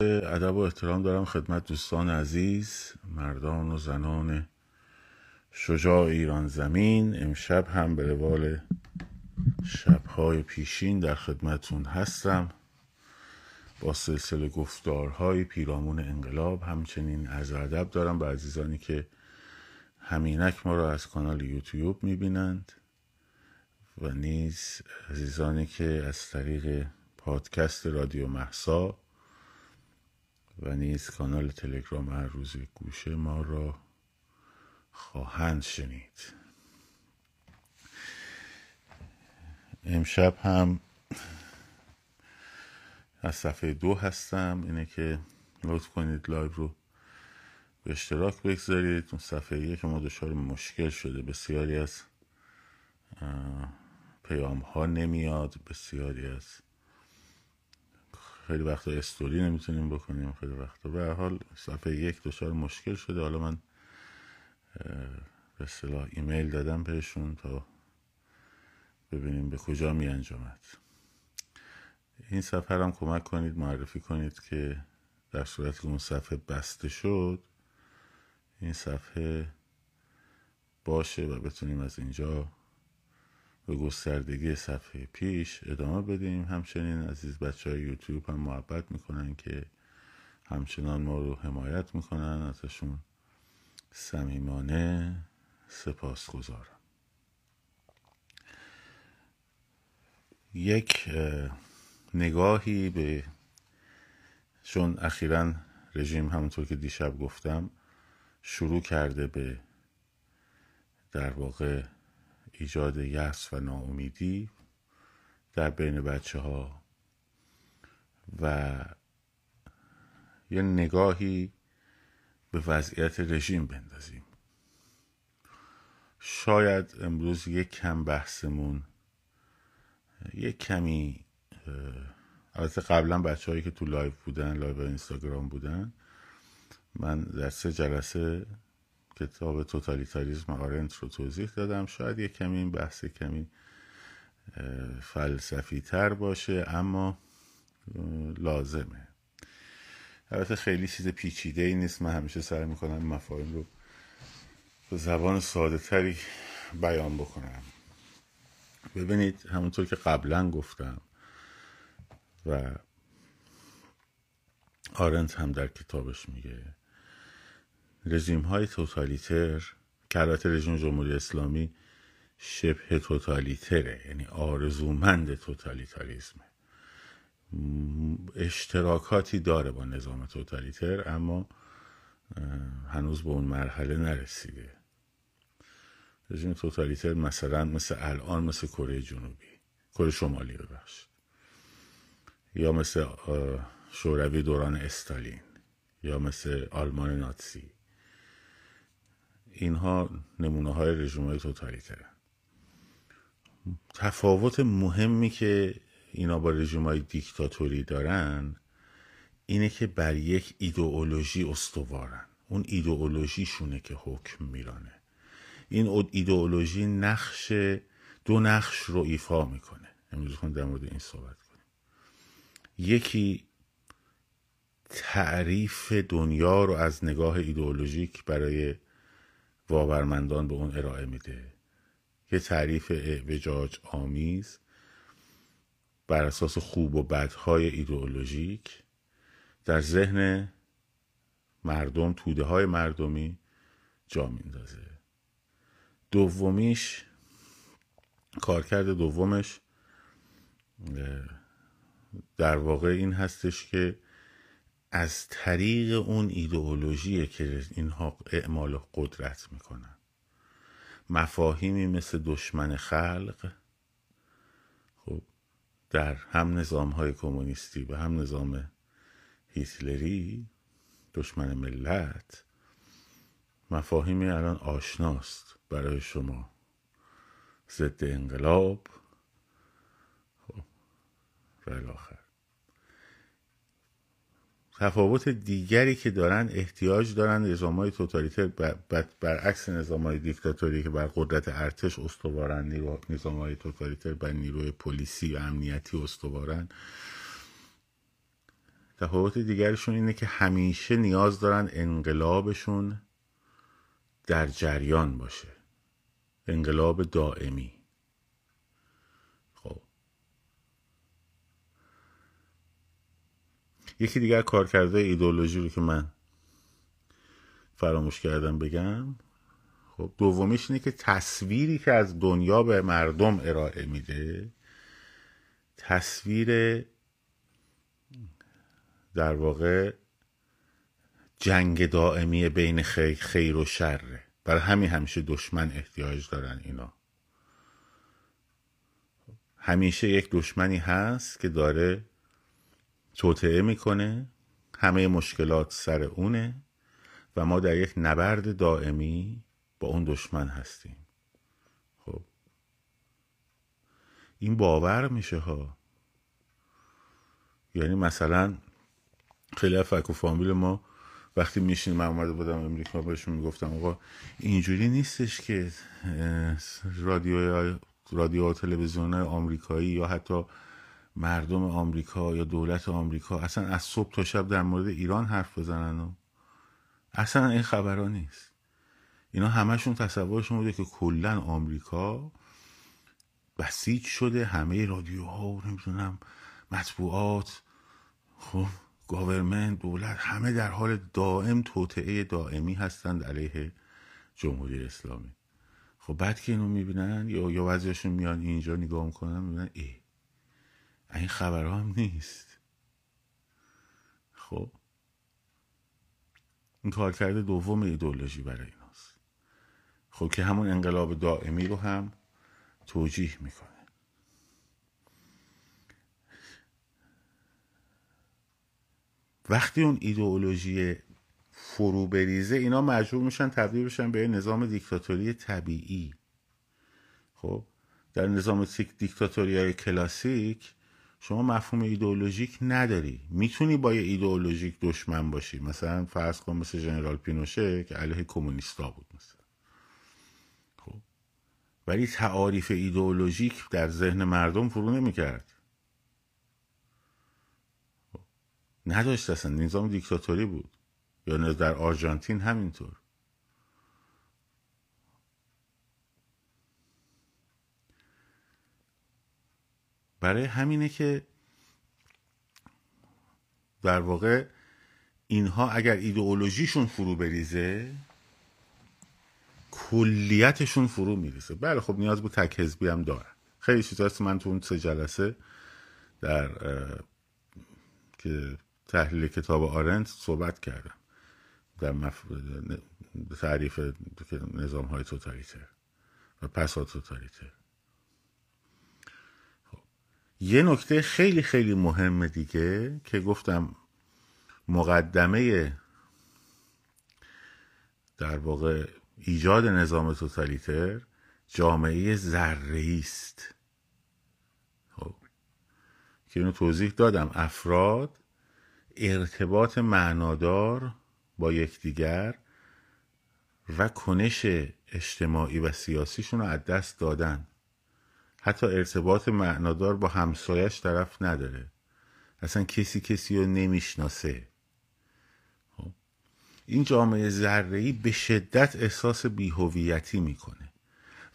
ادب و احترام دارم خدمت دوستان عزیز مردان و زنان شجاع ایران زمین. امشب هم به روال شبهای پیشین در خدمتون هستم. با سلسله گفتارهای پیرامون انقلاب همچنین عرض ادب دارم به عزیزانی که همینک ما را از کانال یوتیوب می‌بینند و نیز عزیزانی که از طریق پادکست رادیو مهسا و نیز کانال تلگرام هر روز گوشه ما را خواهند شنید. امشب هم از صفحه دو هستم. اینه که لطف کنید لایو رو به اشتراک بگذارید. اون صفحه یک ما دچار مشکل شده. بسیاری از پیام ها نمیاد. بسیاری از خیلی وقتا استوری نمی‌تونیم بکنیم خیلی وقتا. به حال صفحه یک دچار مشکل شده. حالا من به اصطلاح ایمیل دادم بهشون تا ببینیم به کجا می انجامد. این صفحه هم کمک کنید معرفی کنید که در صورت که اون صفحه بسته شد این صفحه باشه و بتونیم از اینجا به گستردگی صفحه پیش ادامه بدیم. همچنین عزیز بچه های یوتیوب هم محبت می‌کنن که همچنان ما رو حمایت می‌کنن. ازشون صمیمانه سپاس گذارم یک نگاهی به چون اخیرا رژیم همونطور که دیشب گفتم شروع کرده به در واقع ایجاد یأس و ناامیدی در بین بچه ها و یه نگاهی به وضعیت رژیم بندازیم. شاید امروز یک کم بحثمون یک کمی البته قبلا بچه هایی که تو لایو بودن لایو اینستاگرام بودن من در سه جلسه کتاب توتالیتاریزم آرنت رو توضیح دادم. شاید یک کمی این بحث کمی فلسفی تر باشه اما لازمه. البته خیلی چیز پیچیده ای نیست. من همیشه سعی می‌کنم مفاهیم رو به زبان ساده تری بیان بکنم. ببینید همونطور که قبلا گفتم و آرنت هم در کتابش میگه رژیم های توتالیتر که رژیم جمهوری اسلامی شبه توتالیتره یعنی آرزومند توتالیتاریزمه اشتراکاتی داره با نظام توتالیتر اما هنوز به اون مرحله نرسیده. رژیم توتالیتر مثلا مثل الان مثل کره جنوبی کره شمالی ببخشید یا مثل شوروی دوران استالین یا مثل آلمان ناتسی. اینها نمونه های رژیم های توتالیتر تفاوت مهمی که اینا با رژیم های دیکتاتوری دارن اینه که بر یک ایدئولوژی استوارن. اون ایدئولوژیشونه که حکم میرانه. این ایدئولوژی نقش دو نقش رو ایفا می‌کنه. امروز خون در مورد این صحبت کنیم. یکی تعریف دنیا رو از نگاه ایدئولوژیک برای باورمندان به اون ارائه میده. یه تعریف اعوجاج آمیز بر اساس خوب و بدهای ایدئولوژیک در ذهن مردم توده های مردمی جا میندازه دومیش کارکرد دومش در واقع این هستش که از طریق اون ایدئولوژی که اینها اعمال قدرت می‌کنن. مفاهیمی مثل دشمن خلق خب در هم نظام های کمونیستی و هم نظام هیتلری دشمن ملت مفاهیمی الان آشناست برای شما. ضد انقلاب خب و الاخر. تفاوت دیگری که دارن احتیاج دارن نظام های توتالیتر برعکس نظام های دیکتاتوری که بر قدرت ارتش استوارن نظام های توتالیتر بر نیروی پلیسی و امنیتی استوارن. تفاوت دیگرشون اینه که همیشه نیاز دارن انقلابشون در جریان باشه. انقلاب دائمی. یکی دیگر کار کرده ایدولوژی رو که من فراموش کردم بگم خب دومیش اینه که تصویری که از دنیا به مردم ارائه میده تصویر در واقع جنگ دائمی بین خیر و شره برای همین همیشه دشمن احتیاج دارن اینا. همیشه یک دشمنی هست که داره توطعه می‌کنه همه مشکلات سر اونه و ما در یک نبرد دائمی با اون دشمن هستیم. خب. این باور میشه ها. یعنی مثلا خیلی از فک و فامیل ما وقتی میشین من اومده بودم امریکا بهشون می‌گفتم آقا اینجوری نیستش که رادیو رادیو تلویزیون آمریکایی یا حتی مردم آمریکا یا دولت آمریکا اصلا از صبح تا شب در مورد ایران حرف بزنن و اصلا این خبرها نیست. اینا همشون تصورشون بوده که کلا آمریکا بسیج شده همه رادیوها و نمی‌دونم مطبوعات خب گاورمنت دولت همه در حال دائم توطعه دائمی هستند علیه جمهوری اسلامی. خب بعد که اینو می‌بینن یا یا بعضیاشون میان اینجا نگاه می‌کنن می‌بینن ای این خبرها هم نیست. خب. این کار کرده دوم ایدولوژی برای ایناست. خب که همون انقلاب دائمی رو هم توجیه می‌کنه. وقتی اون ایدئولوژی فرو بریزه اینا مجبور میشن تبدیل بشن به نظام دیکتاتوری طبیعی. خب. در نظام دیکتاتوری های کلاسیک شما مفهوم ایدئولوژیک نداری. می‌تونی با یه ایدئولوژیک دشمن باشی. مثلا فرض کن مثل ژنرال پینوشه که علیه کمونیستا بود مثلا. خب. ولی تعاریف ایدئولوژیک در ذهن مردم فرو نمی‌کرد. نداشت اصلا. نظام دیکتاتوری بود. یا در آرژانتین همینطور. برای همینه که در واقع اینها اگر ایدئولوژیشون فرو بریزه کلیتشون فرو میریزه. بله خب نیاز به تک حزبی هم داره خیلی چیزاست من تو اون سه جلسه در که تحلیل کتاب آرنت صحبت کردم. در مف... تعریف نظام های توتالیتر و پسا توتالیتر. یه نکته خیلی خیلی مهم دیگه که گفتم مقدمه در واقع ایجاد نظام توتالیتر جامعه ذره است. خب. که اینو توضیح دادم. افراد ارتباط معنادار با یکدیگر و کنش اجتماعی و سیاسیشون رو از دست دادن. حتی ارتباط معنادار با همسایش طرف نداره. اصلا کسی کسی رو نمی‌شناسه. خب. این جامعه ذره‌ای به شدت احساس بیهویتی می‌کنه.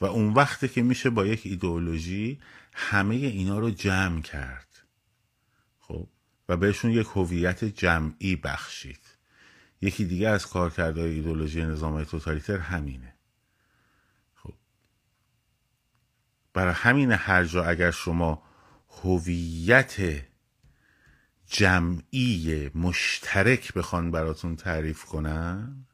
و اون وقته که میشه با یک ایدئولوژی همه اینا رو جمع کرد. خب. و بهشون یک هویت جمعی بخشید. یکی دیگه از کارکردهای ایدولوژی نظام توتالیتر همینه خب برای همین هر جا اگر شما هویت جمعی مشترک بخوان براتون تعریف کنن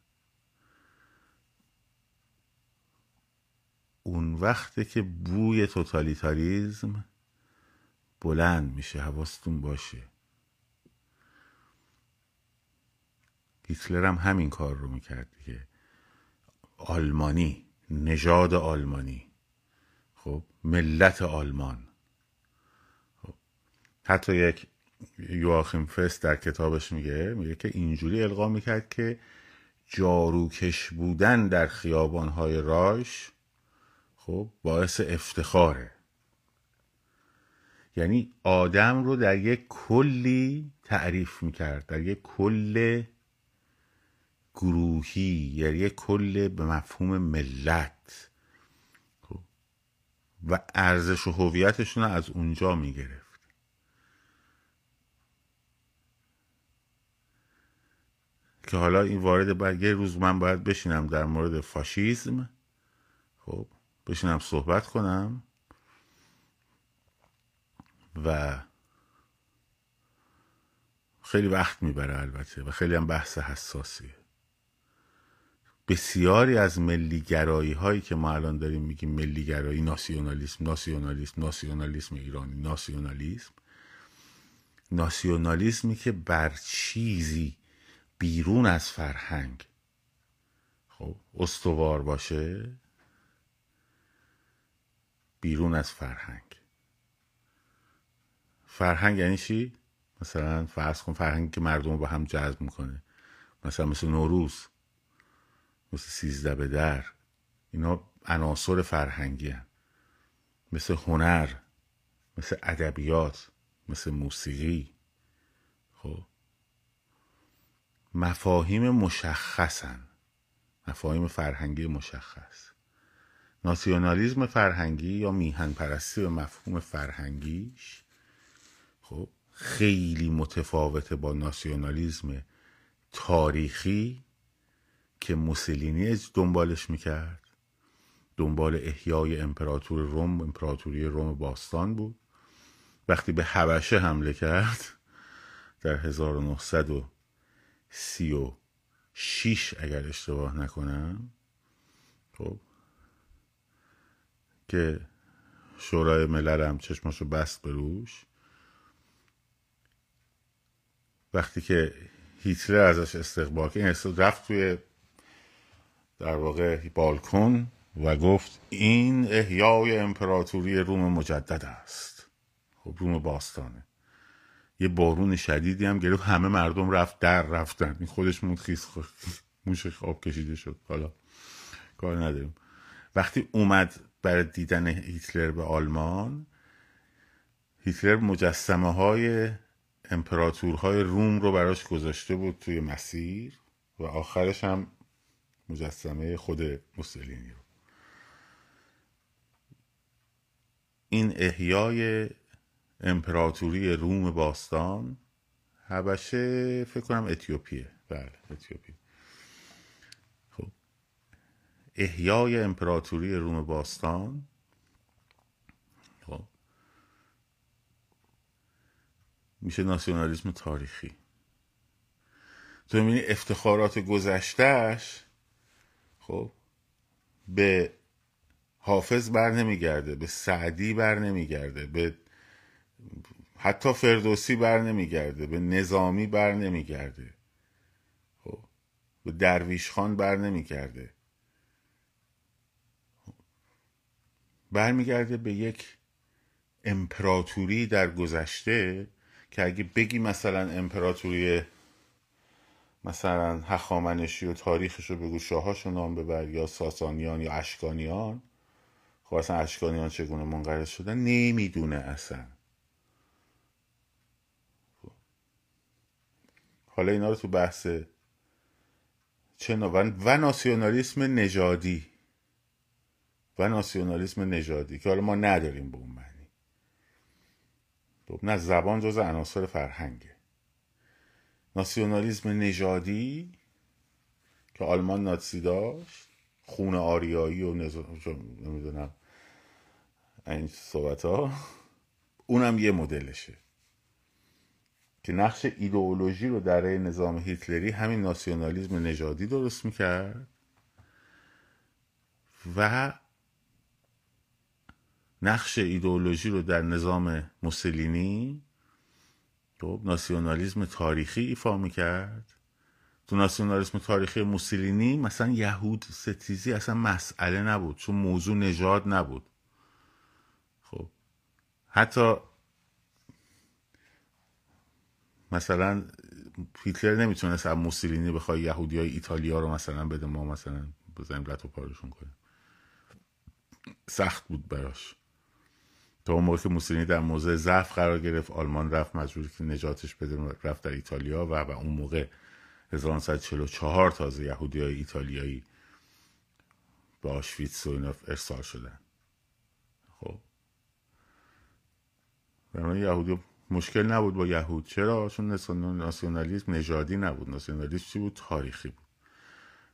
اون وقته که بوی توتالیتاریزم بلند میشه حواستون باشه. هیتلر هم همین کار رو می‌کرد دیگه. آلمانی نژاد آلمانی. ملت آلمان. حتی یک یواخیم فست در کتابش میگه میگه که اینجوری القا می‌کرد که جاروکش بودن در خیابانهای رایش خب باعث افتخاره یعنی آدم رو در یک کلی تعریف می‌کرد در یک کل گروهی یعنی یک کل به مفهوم ملت. و ارزش و هویتشون از اونجا می‌گرفت. که حالا این وارد باید یه روز من باید بشینم در مورد فاشیزم. خب بشینم صحبت کنم و خیلی وقت می‌بره البته و خیلی هم بحث حساسیه بسیاری از ملیگرایی هایی که ما الان داریم میگیم ملیگرایی ناسیونالیسم ناسیونالیسم ناسیونالیسم ایرانی ناسیونالیسم. ناسیونالیسمی که بر چیزی بیرون از فرهنگ. خب استوار باشه بیرون از فرهنگ. فرهنگ یعنی چی؟ مثلا فرض کن فرهنگی که مردم رو با هم جذب می‌کنه. مثلا مثل نوروز. مثل سیزده به در. اینا عناصر فرهنگی هن. مثل هنر مثل ادبیات مثل موسیقی. خب. مفاهیم مشخصن مفاهیم فرهنگی مشخص. ناسیونالیزم فرهنگی یا میهن پرستی به مفهوم فرهنگیش خب خیلی متفاوته با ناسیونالیزم تاریخی که موسولینی دنبالش می‌کرد. دنبال احیای امپراتور روم امپراتوری روم باستان بود. وقتی به حبشه حمله کرد در 1936 اگر اشتباه نکنم خب که شورای ملل هم چشماشو بست به روش. وقتی که هیتلر ازش استقبال کرد این رفت توی در واقع بالکن و گفت این احیای امپراتوری روم مجدد است. خب روم باستانه. یه بارون شدیدی هم گرفت همه مردم رفت در رفتن. این خودش مون خیس موش خواب کشیده شد. حالا کار نداریم. وقتی اومد برای دیدن هیتلر به آلمان هیتلر مجسمه های امپراتورهای روم رو براش گذاشته بود توی مسیر و آخرش هم مجسمه خود موسولینی رو. این احیای امپراتوری روم باستان هبشه فکر کنم اتیوپیه. بله اتیوپی خب احیای امپراتوری روم باستان خب میشه ناسیونالیسم تاریخی. تو می‌بینی افتخارات گذشتهش خب به حافظ بر نمیگرده به سعدی بر نمیگرده به حتی فردوسی بر نمیگرده به نظامی بر نمیگرده خب به درویش خان بر نمیگرده. برمیگرده به یک امپراتوری در گذشته که اگه بگی مثلا امپراتوری مثلا هخامنشی و تاریخش رو بگو شاهاشو نام ببر یا ساسانیان یا اشکانیان. خب اصلا اشکانیان چگونه منقرض شدن؟ نمی‌دونه اصلا. خب. حالا اینا رو تو بحث چه و ناسیونالیسم نژادی. و ناسیونالیسم نژادی که حالا ما نداریم به اون معنی. خب، نه زبان جز عناصر فرهنگه. ناسیونالیزم نژادی که آلمان ناتسی داشت خون آریایی و نمی‌دونم این صحبت ها اونم یه مدلشه که نقش ایدئولوژی رو در نظام هیتلری همین ناسیونالیزم نژادی درست می‌کرد و نقش ایدئولوژی رو در نظام موسولینی خب ناسیونالیزم تاریخی ایفا می‌کرد. تو ناسیونالیسم تاریخی موسولینی مثلا یهود ستیزی اصلا مسئله نبود چون موضوع نژاد نبود. خب حتی مثلا هیتلر نمی‌تونست از موسولینی بخوای یهودی های ایتالیا رو مثلا بده ما مثلا بزنیم لط و پارشون کنیم. سخت بود براش. تا موقع که موسولینی در موضع ضعف قرار گرفت. آلمان رفت مجبور که نجاتش بده رفت در ایتالیا و, و اون موقع 1944 تازه یهودی های ایتالیایی به آشویتس و ارسال شدن. خب. برای یهودی مشکل نبود با یهود. چرا؟ چون ناسیونالیسم نژادی نبود. ناسیونالیسم چی بود؟ تاریخی بود.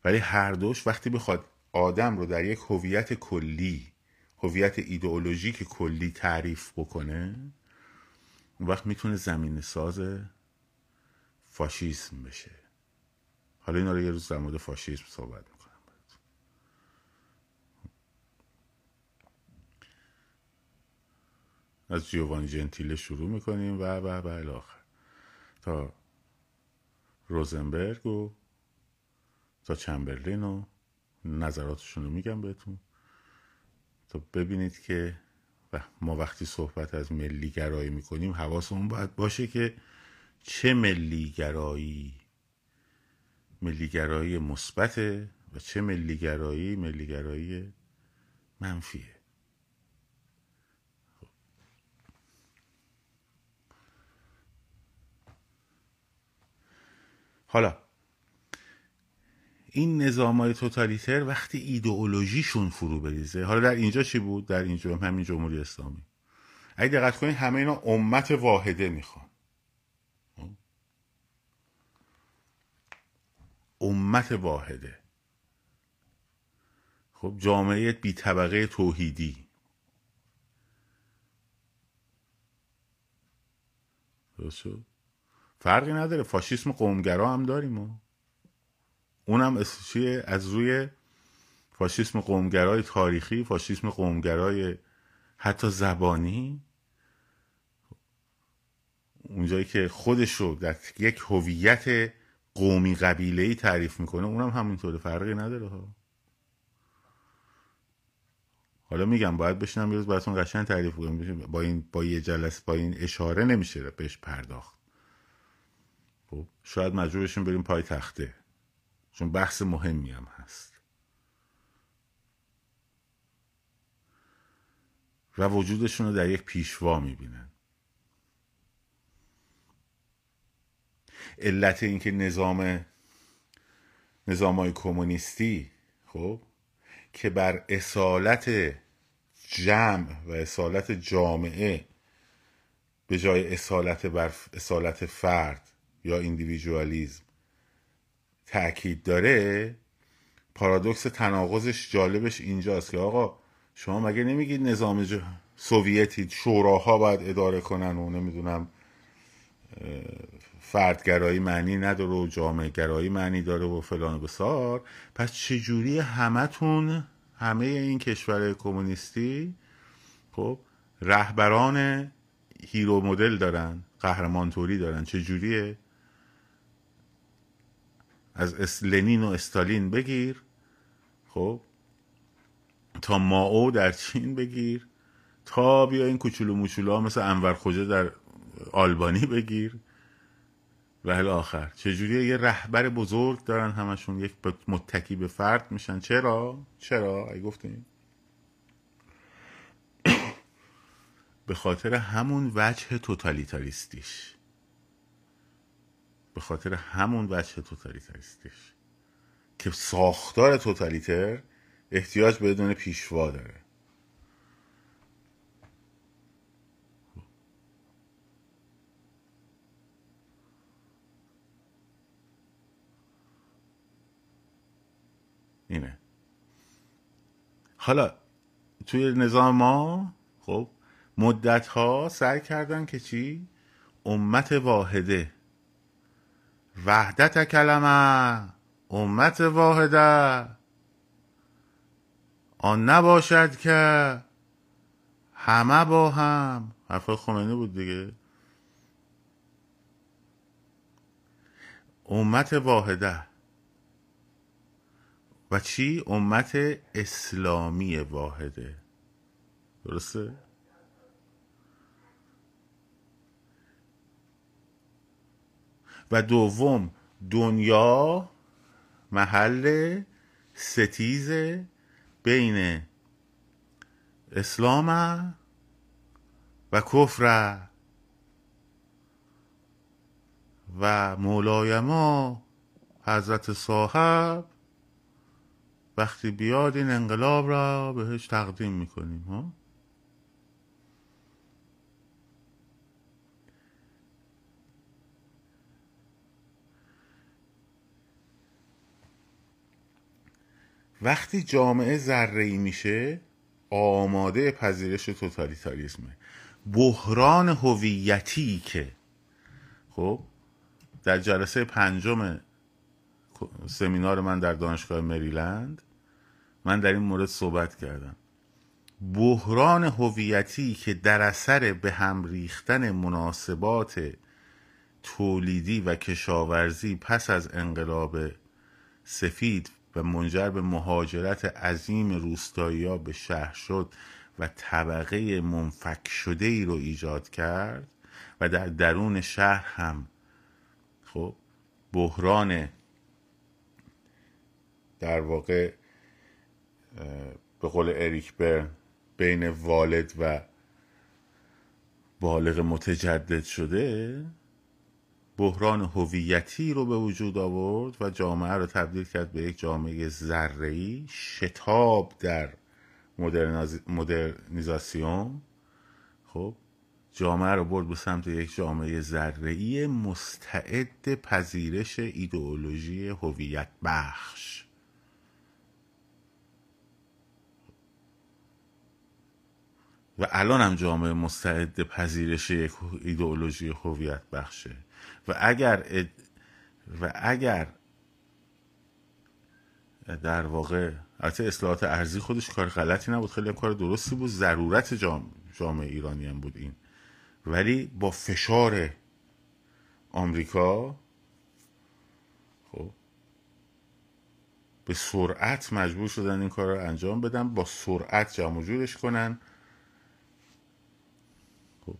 ولی هر دوش وقتی بخواد آدم رو در یک هویت کلی هویت ایدئولوژیک کلی تعریف بکنه اون وقت می‌تونه زمین ساز فاشیسم بشه. حالا اینا رو یه روز در مورد فاشیسم صحبت می‌کنم. از جیووانی جنتیله شروع می‌کنیم و و و الاخر تا روزنبرگ و تا چمبرلین و نظراتشون رو میگم بهتون. خب، ببینید که ما وقتی صحبت از ملی گرایی می‌کنیم حواسمون باید باشه که چه ملی گرایی ملی گرایی مثبته و چه ملی گرایی ملی گرایی منفیه خب. حالا این نظام های توتالیتر وقتی ایدئولوژیشون فرو بریزه. حالا در اینجا چی بود؟ در اینجا همین جمهوری اسلامی. اگه دقت کنید همه اینا امت واحده می‌خوان. امت واحده. خب جامعه بی طبقه توحیدی. فرقی نداره. فاشیسم قومگرا هم داریم اونم چیه؟ از روی فاشیسم قومگرای تاریخی فاشیسم قومگرای حتی زبانی. اونجایی که خودش رو در یک هویت قومی قبیله ای تعریف می‌کنه اونم همینطوره فرقی نداره ها. حالا میگم باید بشینم یه روز براتون قشنگ تعریف کنم. با این با یه جلسه با این اشاره نمیشه بهش پرداخت. خب شاید مجبور بشیم بریم پای تخته چون بحث مهمی هم هست. و وجودشون رو در یک پیشوا می‌بینن. علت اینکه نظام نظام های کمونیستی خب که بر اصالت جمع و اصالت جامعه به جای اصالت بر اصالت فرد یا ایندیویژوالیزم تاکید داره پارادوکس تناقضش جالبش اینجاست که آقا شما مگه نمیگید نظام سوویتی شوراها باید اداره کنن و نمی‌دونم فردگرایی معنی نداره و جامعه گرایی معنی داره و فلان و بسار. پس چجوری همتون همه این کشور کمونیستی خب رهبران هیرو مدل دارن قهرمان توری دارن؟ چجوریه؟ از لنین و استالین بگیر خب؟ تا ماو در چین بگیر تا بیا این کوچولو موچولو مثل انور خوجه در آلبانی بگیر. و الی آخر چجوری یه رهبر بزرگ دارن همشون یک متکی به فرد میشن. چرا؟ چرا؟ ای گفتیم. به خاطر همون وجه توتالیتاریستیش. به خاطر همون وجه توتالیتاریستیش. که ساختار توتالیتر احتیاج بدون پیشوا داره. اینه. حالا توی نظام ما خب مدت ها سعی کردن که چی؟ امت واحده وحدت کلمه امت واحده. آن نباشد که همه با هم. حرف خمینی بود دیگه. امت واحده. و چی؟ امت اسلامی واحده. درسته؟ و دوم دنیا محل ستیز بین اسلام و کفر و مولای ما حضرت صاحب وقتی بیاد این انقلاب را بهش تقدیم می‌کنیم ها؟ وقتی جامعه ذره میشه آماده پذیرش توتالیتاریسمه. بحران هویتی که خب در جلسه پنجم سمینار من در دانشگاه مریلند من در این مورد صحبت کردم. بحران هویتی که در اثر به هم ریختن مناسبات تولیدی و کشاورزی پس از انقلاب سفید و منجر به مهاجرت عظیم روستایی به شهر شد و طبقه منفک شده ای رو ایجاد کرد و در درون شهر هم خب بحران در واقع به قول اریک برن بین والد و بالغ متجدد شده. بحران هویتی رو به وجود آورد و جامعه رو تبدیل کرد به یک جامعه ذره‌ای شتاب در مدرنیزاسیون. خب جامعه رو برد به سمت یک جامعه ذره‌ای مستعد پذیرش ایدئولوژی هویت بخش. و الان هم جامعه مستعد پذیرش یک ایدئولوژی هویت بخشه. و اگر و اگر در واقع البته اصلاحات ارزی خودش کار غلطی نبود خیلی کار درستی بود. ضرورت جامعه ایرانی هم بود این. ولی با فشار آمریکا خب به سرعت مجبور شدن این کار رو انجام بدن با سرعت جمع جورش کنن. خب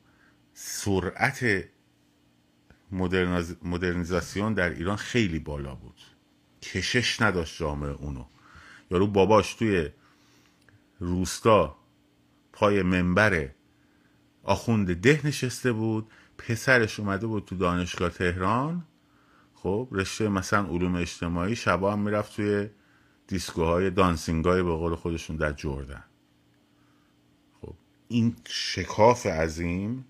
سرعت مدرنیزاسیون در ایران خیلی بالا بود. کشش نداشت جامعه اونو. یارو باباش توی روستا پای منبر آخوند ده نشسته بود پسرش اومده بود تو دانشگاه تهران. خب رشته مثلا علوم اجتماعی شبا هم می‌رفت توی دیسکوهای دانسینگای به قول خودشون در جردن. خب این شکاف عظیم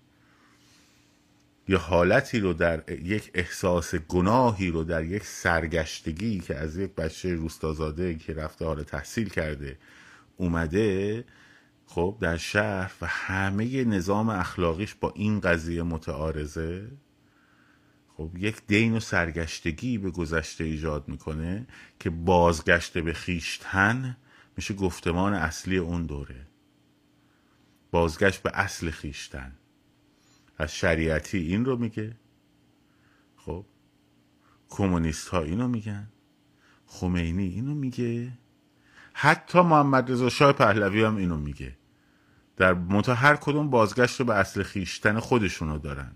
یه حالتی رو در یک احساس گناهی رو در یک سرگشتگی که از یک بچه روستازاده که رفته حال تحصیل کرده اومده خب در شهر و همه نظام اخلاقیش با این قضیه متعارضه. خب یک دین و سرگشتگی به گذشته ایجاد می‌کنه که بازگشت به خیشتن میشه گفتمان اصلی اون دوره. بازگشت به اصل خیشتن. از شریعتی این رو میگه. خب کمونیست ها اینو میگن. خمینی اینو میگه. حتی محمد رضا شاه پهلوی هم اینو میگه. در منتها هر کدوم بازگشت رو به اصل خیشتن خودشونو دارن.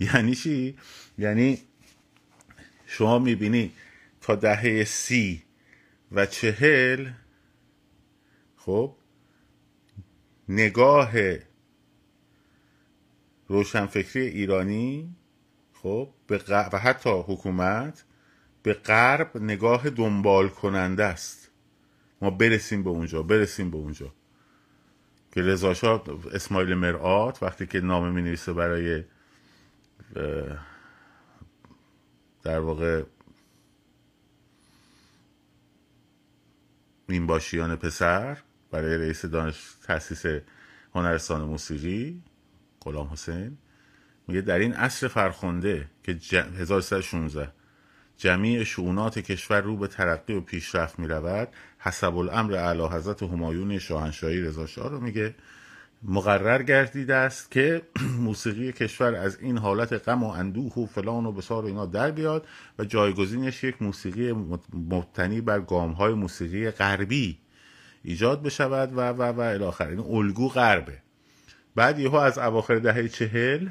یعنی چی؟ یعنی شما می‌بینی تا دهه سی و چهل خب نگاه روشنفکری ایرانی خب به و حتی حکومت به غرب نگاه دنبال کننده است. ما برسیم به اونجا برسیم به اونجا. که رضا اسماعیل مرآت وقتی که نامه می نویسه برای در واقع باشیان پسر برای رئیس دانش تاسیس هنرستان موسیقی غلام حسین میگه در این عصر فرخنده که 1316 جمیع شعونات کشور رو به ترقی و پیشرفت می رود حسب الامر اعلی حضرت همایون شاهنشاهی رضا شاه رو میگه مقرر گردیده است که موسیقی کشور از این حالت غم و اندوه و فلان و بسار اینا در بیاد و جایگزینش یک موسیقی مبتنی بر گام های موسیقی غربی ایجاد بشود و و و الاخر این الگو غربه. بعد یهو از اواخر دهه چهل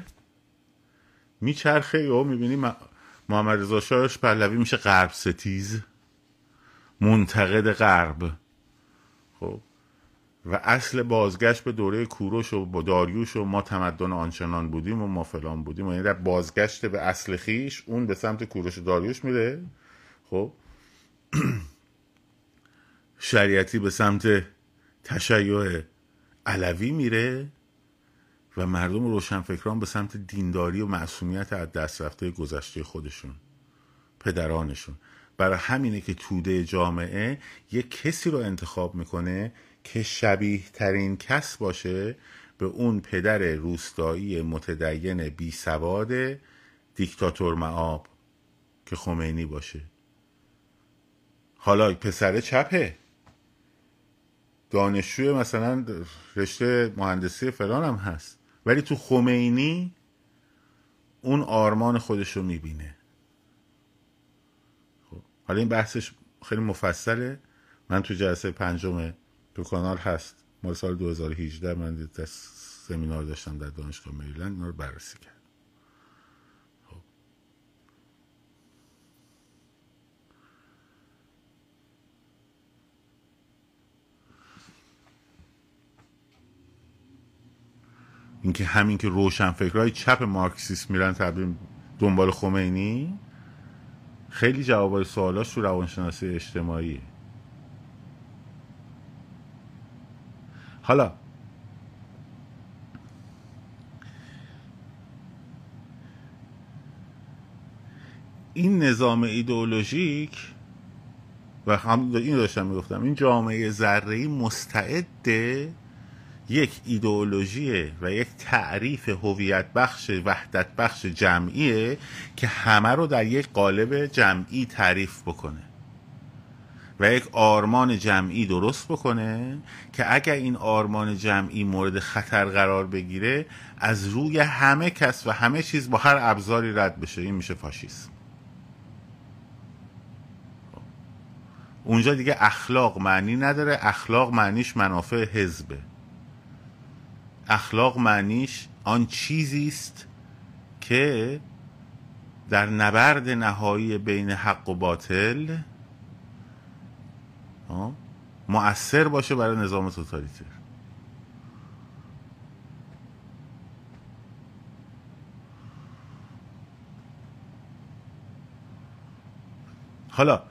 میچرخه یا می‌بینی محمد رضا شاهش پهلوی میشه غرب ستیز منتقد غرب. خب. و اصل بازگشت به دوره کوروش و با داریوش و ما تمدن آنچنان بودیم و ما فلان بودیم. و یعنی در بازگشت به اصل خیش اون به سمت کوروش و داریوش میره. خب. شریعتی به سمت تشیع علوی میره. و مردم روشنفکران به سمت دینداری و معصومیت از دست رفته گذشته خودشون پدرانشون. برای همینه که توده جامعه یک کسی رو انتخاب می‌کنه که شبیه ترین کس باشه به اون پدر روستایی متدین بی سواد دیکتاتور معاب که خمینی باشه. حالا پسر چپه. دانشجوی مثلا رشته مهندسی فلان هم هست. ولی تو خمینی اون آرمان خودش رو می‌بینه. خب. حالا این بحثش خیلی مفصله. من تو جلسه پنجم تو کانال هست. مال سال 2018 من سمینار داشتم در دانشگاه مریلند اینا رو بررسی کرد اینکه همین که روشن فکرهای چپ مارکسیست میرن تبدیل دنبال خمینی خیلی جوابای سوالاش تو روانشناسی اجتماعیه حالا این نظام ایدئولوژیک و هم این داشتم می‌گفتم این جامعه ذره مستعده یک ایدئولوژی و یک تعریف هویت بخش وحدت بخش جمعیه که همه رو در یک قالب جمعی تعریف بکنه و یک آرمان جمعی درست بکنه که اگر این آرمان جمعی مورد خطر قرار بگیره از روی همه کس و همه چیز با هر ابزاری رد بشه. این میشه فاشیسم. اونجا دیگه اخلاق معنی نداره. اخلاق معنیش منافع حزبه. اخلاق معنیش آن چیزی است که در نبرد نهایی بین حق و باطل مؤثر باشه برای نظام توتالیتر. حالا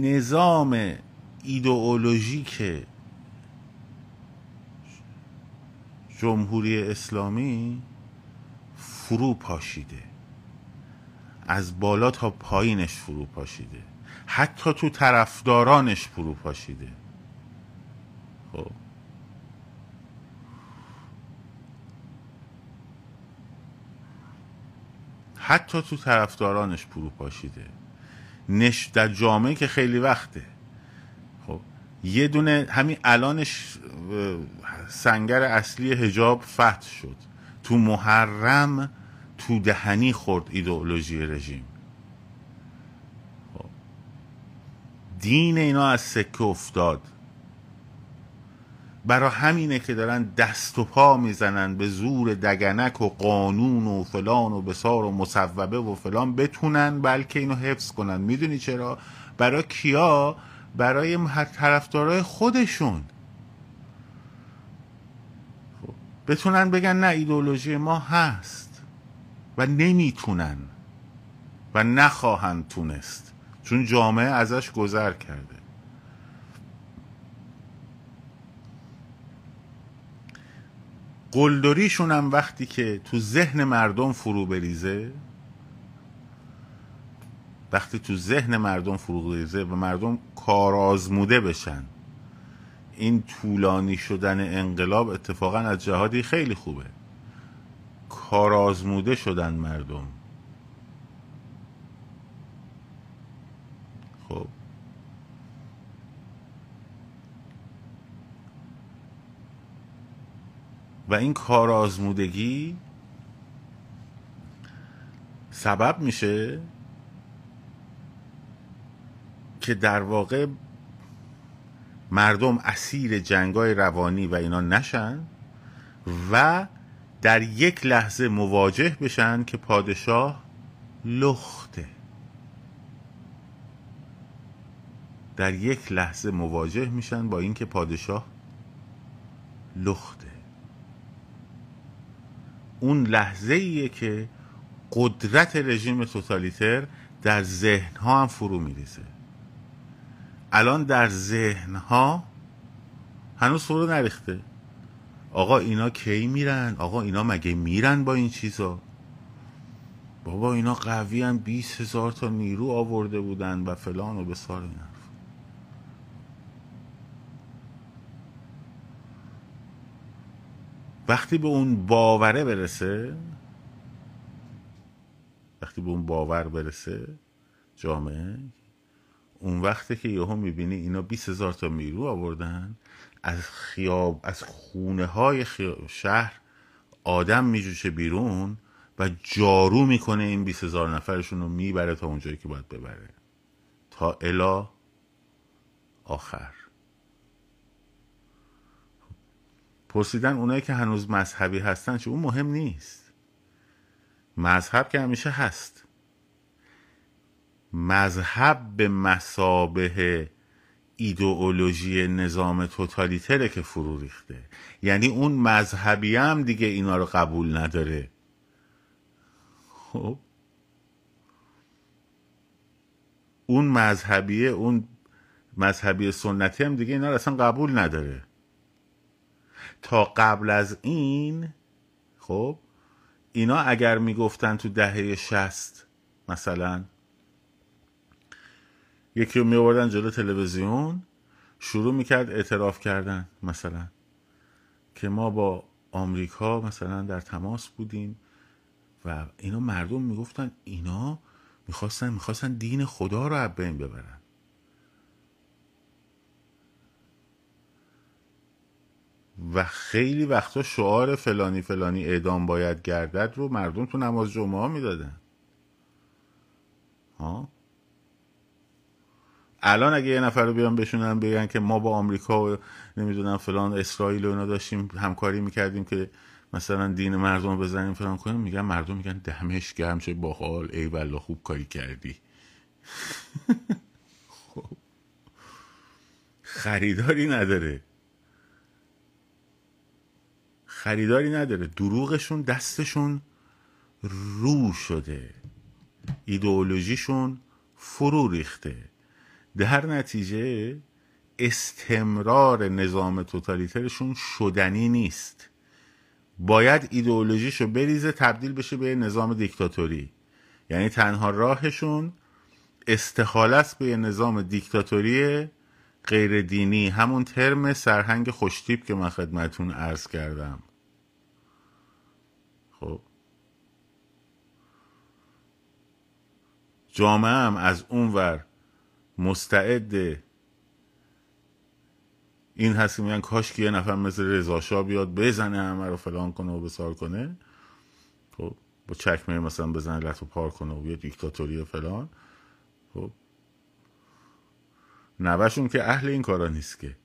نظام ایدئولوژیک جمهوری اسلامی فرو پاشیده. از بالا تا پایینش فرو پاشیده. حتی تو طرفدارانش فرو پاشیده. خب. حتی تو طرفدارانش فرو پاشیده. نش در جامعه که خیلی وقته. یه دونه همین الانش سنگر اصلی هجاب فتح شد. تو محرم تو دهنی خورد ایدئولوژی رژیم. خب. دین اینا از سکه افتاد. برا همینه که دارن دست و پا می‌زنن به زور دگنک و قانون و فلان و بسار و مصوبه و فلان. بتونن بلکه اینو حفظ کنن. می‌دونی چرا؟ برای کیا؟ برای طرفدارای خودشون. بتونن بگن نه ایدولوژی ما هست و نمی‌تونن و نخواهند تونست چون جامعه ازش گذر کرده قلدریشون هم وقتی که تو ذهن مردم فرو بریزه وقتی تو ذهن مردم فرو بریزه و مردم کار آزموده بشن این طولانی شدن انقلاب اتفاقا از جهادی خیلی خوبه. کار آزموده شدن مردم. خب. و این کار آزمودگی سبب میشه که در واقع مردم اسیر جنگای روانی و اینا نشن و در یک لحظه مواجه بشن که پادشاه لخته. در یک لحظه مواجه میشن با اینکه پادشاه لخته. اون لحظه ایه که قدرت رژیم توتالیتر در ذهن ها هم فرو میریزه. الان در ذهن ها هنوز فرو نریخته. آقا اینا کی میرن؟ آقا اینا مگه میرن با این چیزا؟ بابا اینا قوی هم بیس هزار تا نیرو آورده بودن و فلان و بسار این حرف. وقتی به اون باوره برسه وقتی به اون باور برسه جامعه اون وقتی که یهو می‌بینی اینا 20 هزار تا نیرو آوردن از خیاب از خونه های شهر آدم میجوشه بیرون و جارو می‌کنه این 20 هزار نفرشون رو می‌بره تا اونجایی که باید ببره. تا الا آخر. پرسیدن اونایی که هنوز مذهبی هستن چه؟ اون مهم نیست. مذهب که همیشه هست. مذهب به مسابه ایدئولوژی نظام توتالیتره که فرو ریخته. یعنی اون مذهبی هم دیگه اینا رو قبول نداره. خب؟ اون مذهبیه اون مذهبی سنتی هم دیگه اینا رو اصلا قبول نداره. تا قبل از این خب اینا اگر می‌گفتن تو دهه شست مثلا یکی رو میوردن جلو تلویزیون شروع می‌کرد اعتراف کردن مثلا که ما با آمریکا مثلا در تماس بودیم و اینا مردم می‌گفتن اینا می‌خواستن می‌خواستن دین خدا رو از بین ببرن. و خیلی وقتا شعار فلانی فلانی اعدام باید گردد رو مردم تو نماز جمعه ها می‌دادن. ها؟ الان اگه یه نفر رو بیان بشونن بگن که ما با آمریکا و نمی‌دونم فلان اسرائیل و اینا داشتیم همکاری می‌کردیم که مثلا دین مردم بزنیم فلان کنیم میگن مردم میگن دمش گرم چه باحال ای والله خوب کاری کردی. خب. خریداری نداره. خریداری نداره. دروغشون دستشون رو شده. ایدئولوژیشون فرو ریخته. در نتیجه استمرار نظام توتالیترشون شدنی نیست. باید ایدئولوژیشو بریزه تبدیل بشه به نظام دیکتاتوری. یعنی تنها راهشون استخاله است به نظام دیکتاتوری غیر دینی همون ترم سرهنگ خوشتیب که من خدمتون عرض کردم. خب. جامعه هم از اون ور مستعد. این هست که میگن کاش که یه نفر مثل رضا بیاد بزنه همه رو فلان کنه و بسار کنه. خب با چکمه مثلا بزنه لطو پار کنه و یه دیکتاتوری فلان. خب. نوشون که اهل این کارا نیست که.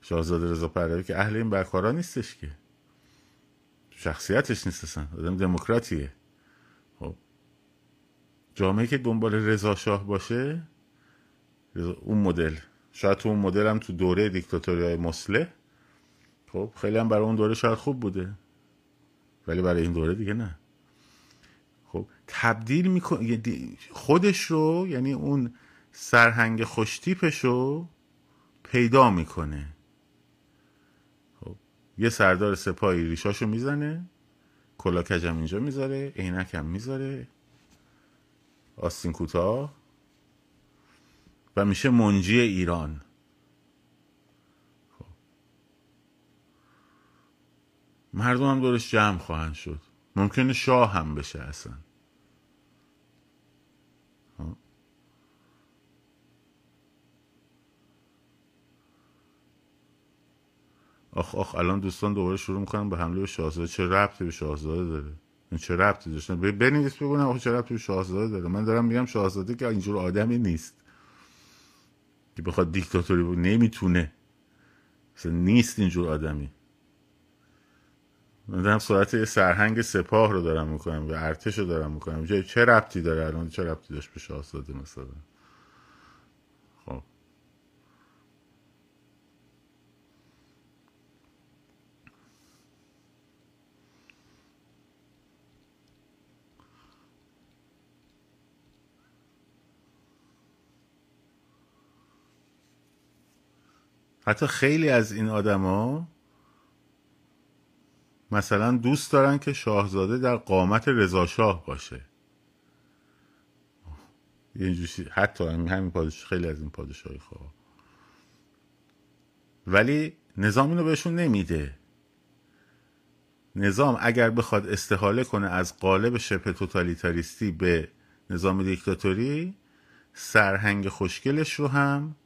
شاهزاده رضا پهلوی که اهل این برکارا نیستش که. شخصیتش نیست اصلا آدم دموکراتیه. خب. جامعه که دنبال رضا شاه باشه اون مدل. شاید تو اون مدل هم تو دوره دیکتاتوری های مسله خب خیلی هم برای اون دوره شاید خوب بوده. ولی برای این دوره دیگه نه. خب تبدیل می‌کنه خودش رو یعنی اون سرهنگ خوشتیپش رو پیدا می‌کنه. خب یه سردار سپاهی ریشاشو می‌زنه کلا کجم اینجا می‌ذاره عینکم می‌ذاره. آستین کوتاه. و میشه منجی ایران. خب. مردم هم دورش جمع خواهند شد. ممکنه شاه هم بشه اصلا. خب. آخ آخ الان دوستان دوباره شروع می‌کنن به حمله به شاهزاده. چه ربطی به شاهزاده داره؟ این چه ربطی داشتن بنویس بگونم آخه چه ربطی به شاهزاده داره. من دارم میگم شاهزاده که اینجور آدمی نیست. که بخواد دیکتاتوری بود نمی‌تونه. مثلا نیست اینجور آدمی. من دارم سرعت سرهنگ سپاه رو دارم می‌کنم و ارتش رو دارم می‌کنم. چه ربطی داره الان؟ چه ربطی داشت به شاهزاده مثلا؟ حتی خیلی از این آدما مثلا دوست دارن که شاهزاده در قامت رضاشاه باشه. یه حتی همین پادش خیلی از این پادشاهی خواه ولی نظام اینو بهشون نمیده. نظام اگر بخواد استحاله کنه از قالب شبه توتالیتاریستی به نظام دیکتاتوری سرهنگ خوشگلش رو هم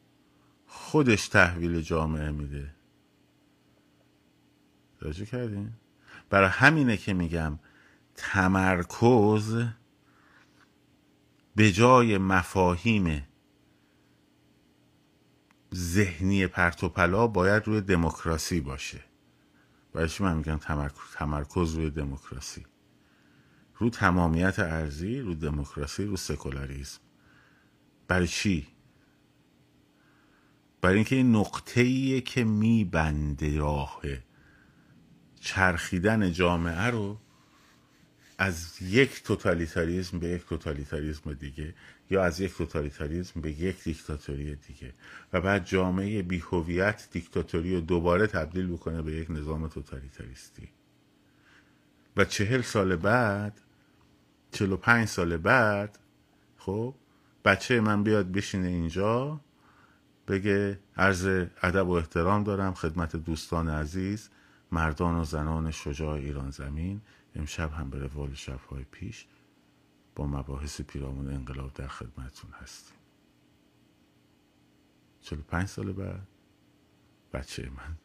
خودش تحویل جامعه میده. توجه کردین؟ برای همینه که میگم تمرکز به جای مفاهیم ذهنی پرتوپلا باید روی دموکراسی باشه. برایش من میگم تمرکز روی دموکراسی؟ رو تمامیت ارزی رو دموکراسی رو سکولاریزم برای چی؟ برای اینکه این نقطه ایه که میبنده راه چرخیدن جامعه رو از یک توتالیتاریزم به یک توتالیتاریزم دیگه یا از یک توتالیتاریزم به یک دیکتاتوری دیگه و بعد جامعه بیهویت دیکتاتوری رو دوباره تبدیل بکنه به یک نظام توتالیتاریستی. و چهل سال بعد چهل پنج سال بعد خب بچه من بیاد بشینه اینجا بگه عرض ادب و احترام دارم خدمت دوستان عزیز مردان و زنان شجاع ایران زمین. امشب هم به روال شبهای پیش با مباحث پیرامون انقلاب در خدمتون هستیم. چلو پنج سال بعد بچه من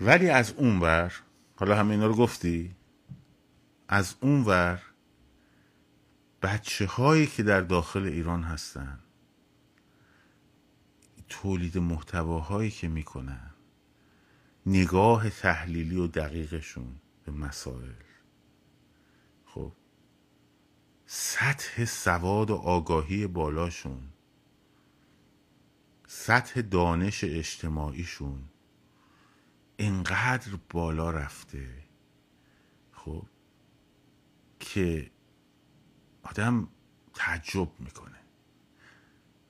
ولی از اون ور حالا همه اینا رو گفتی؟ از اون ور بچه هایی که در داخل ایران هستن تولید محتواهایی که می‌کنن نگاه تحلیلی و دقیقشون به مسائل. خب سطح سواد و آگاهی بالاشون سطح دانش اجتماعیشون انقدر بالا رفته خب که آدم تعجب می‌کنه.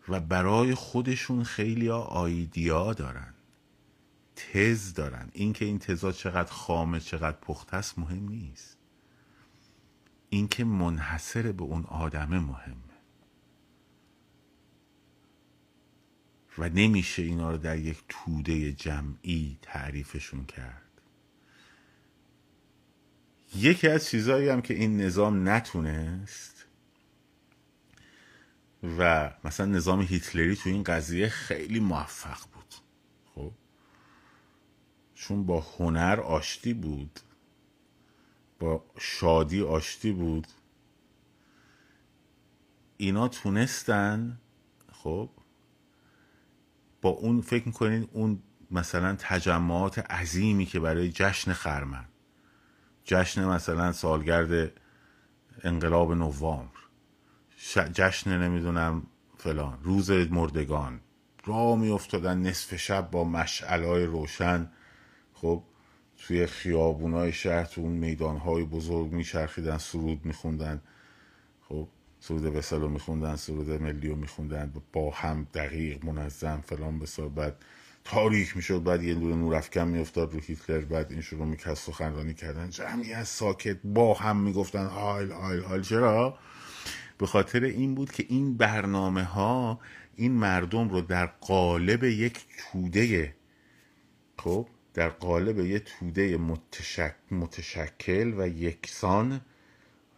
و برای خودشون خیلی ها آیدیا دارن تز دارن. اینکه این تزا چقدر خامه چقدر پخته است مهم نیست. اینکه منحصر به اون آدمه مهمه و نمیشه اینا رو در یک توده جمعی تعریفشون کرد. یکی از چیزهایی هم که این نظام نتونست و مثلا نظام هیتلری تو این قضیه خیلی موفق بود. خب؟ چون با هنر آشتی بود با شادی آشتی بود اینا تونستن خب؟ با اون فکر می‌کنین اون مثلا تجمعات عظیمی که برای جشن خرمن. جشن مثلا سالگرد انقلاب نوامبر. جشن نمی‌دونم فلان روز مردگان. را می افتادن نصف شب با مشعلای روشن. خب توی خیابونای شهر تو اون میدانهای بزرگ میچرخیدن سرود میخوندن. خب سرود وسلو میخوندن سرود ملی رو میخوندن با هم دقیق منظم فلان بسار بعد تاریک می‌شد بعد یه دونه نورافکن میافتاد رو هیتلر بعد این شروع می‌کرد سخنرانی کردن. جمعی از ساکت با هم می‌گفتن هایل هایل هایل چرا؟ به خاطر این بود که این برنامه ها این مردم رو در قالب یک توده خب در قالب یک توده متشک، متشکل و یکسان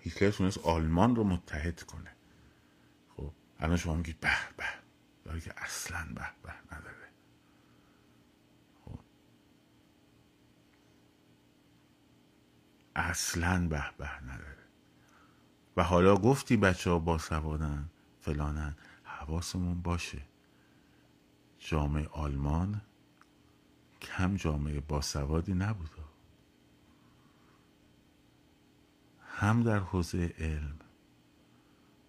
هیتلر تونست آلمان رو متحد کنه. خب الان شما میگید به به. داره که اصلا به به نداره. اصلا به به نداره. و حالا گفتی بچه ها با سوادن فلانن حواسمون باشه. جامعه آلمان کم جامعه باسوادی نبود هم در حوزه علم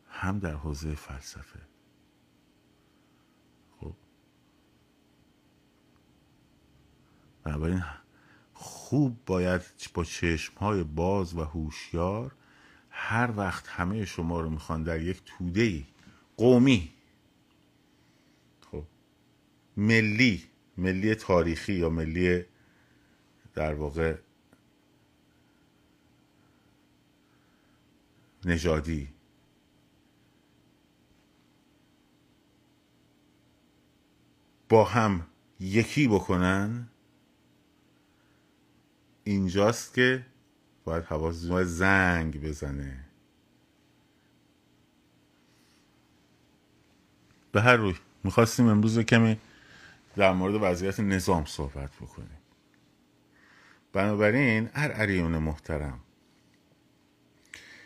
هم در حوزه فلسفه. خب. بنابراین خوب باید با چشم های باز و هوشیار هر وقت همه شما رو می‌خوان در یک توده قومی خب ملی ملی تاریخی یا ملی در واقع نژادی. با هم یکی بکنن اینجاست که باید حواس زنگ بزنه. به هر روی می‌خواستیم امروز کمی در مورد وضعیت نظام صحبت بکنیم. بنابراین ارعریون محترم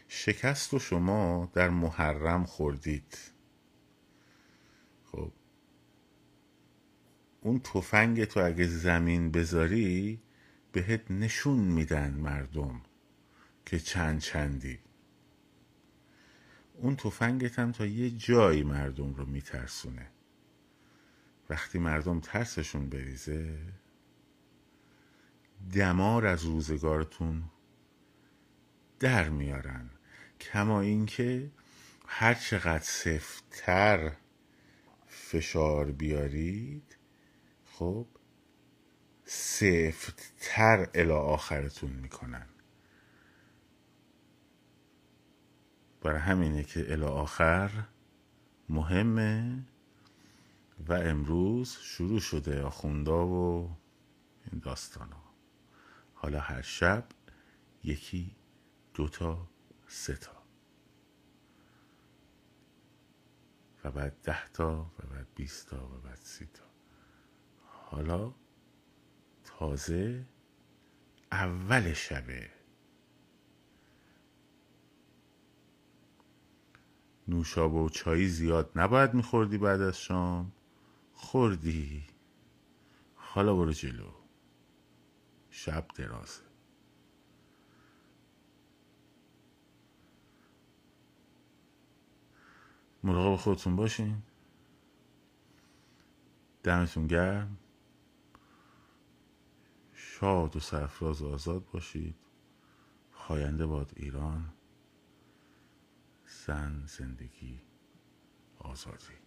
شکست و شما در محرم خوردید. خب اون تفنگ تو اگه زمین بذاری بهت نشون میدن مردم که چند چندی. اون تفنگت هم تا یه جایی مردم رو میترسونه. وقتی مردم ترسشون بریزه دمار از روزگارتون در میارن. کما اینکه هر چقدر سفتتر فشار بیارید خب سفتتر الا آخرتون می‌کنن. برای همینه که الا آخر مهمه و امروز شروع شده آخوندا و این داستان ها حالا هر شب یکی دوتا سه تا. و بعد ده تا و بعد بیست تا و بعد سی تا. حالا تازه اول شبه نوشابه و چایی زیاد نباید میخوردی بعد از شام. خوردی. حالا برو جلو. شب درازه. مراقب خودتون باشین. دمتون گرم. شاد و سرفراز و آزاد باشید. پاینده باد ایران. زن زندگی آزادی.